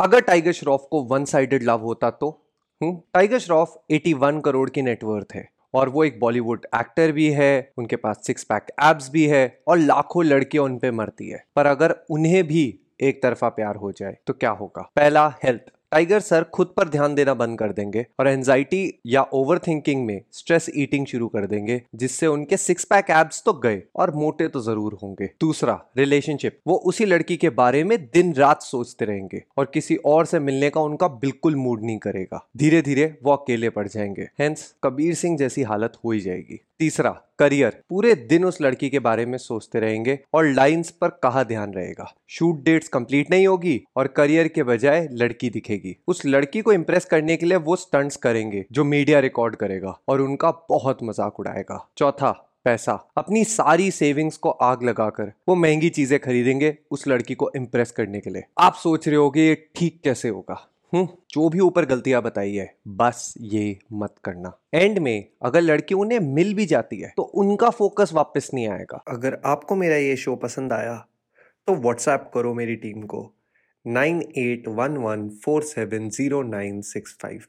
अगर टाइगर श्रॉफ को one sided love होता तो? हम्म टाइगर श्रॉफ 81 करोड़ की नेटवर्थ है। और वो एक बॉलीवुड एक्टर भी है, उनके पास सिक्स पैक एब्स भी है और लाखों लड़कियाँ उन पे मरती है। पर अगर उन्हें भी एक तरफा प्यार हो जाए तो क्या होगा? पहला हेल्थ टाइगर सर खुद पर ध्यान देना बंद कर देंगे और एंजाइटी या ओवर थिंकिंग में स्ट्रेस ईटिंग शुरू कर देंगे, जिससे उनके सिक्स पैक एब्स तो गए और मोटे तो ज़रूर होंगे। दूसरा रिलेशनशिप वो उसी लड़की के बारे में दिन रात सोचते रहेंगे और किसी और से मिलने का उनका बिल्कुल मूड नहीं करेगा। धीरे धीरे वो अकेले पड़ जाएँगे। हेंस कबीर सिंह जैसी हालत हो ही जाएगी। तीसरा करियर, पूरे दिन उस लड़की के बारे में सोचते रहेंगे और लाइंस पर कहा ध्यान रहेगा। शूट डेट्स कंप्लीट नहीं होगी और करियर के बजाय लड़की दिखेगी। उस लड़की को इम्प्रेस करने के लिए वो स्टंट्स करेंगे, जो मीडिया रिकॉर्ड करेगा और उनका बहुत मज़ाक उड़ाएगा। चौथा, पैसा। अपनी सारी सेविंग्स को आग लगाकर वो महँगी चीज़ें खरीदेंगे उस लड़की को इम्प्रेस करने के लिए। आप सोच रहे होगे ये ठीक कैसे होगा? जो भी ऊपर गलतियाँ बताई है बस ये मत करना। एंड में अगर लड़की उन्हें मिल भी जाती है तो उनका फोकस वापस नहीं आएगा। अगर आपको मेरा ये शो पसंद आया तो व्हाट्सएप करो मेरी टीम को। Nine eight one one four seven zero nine six five.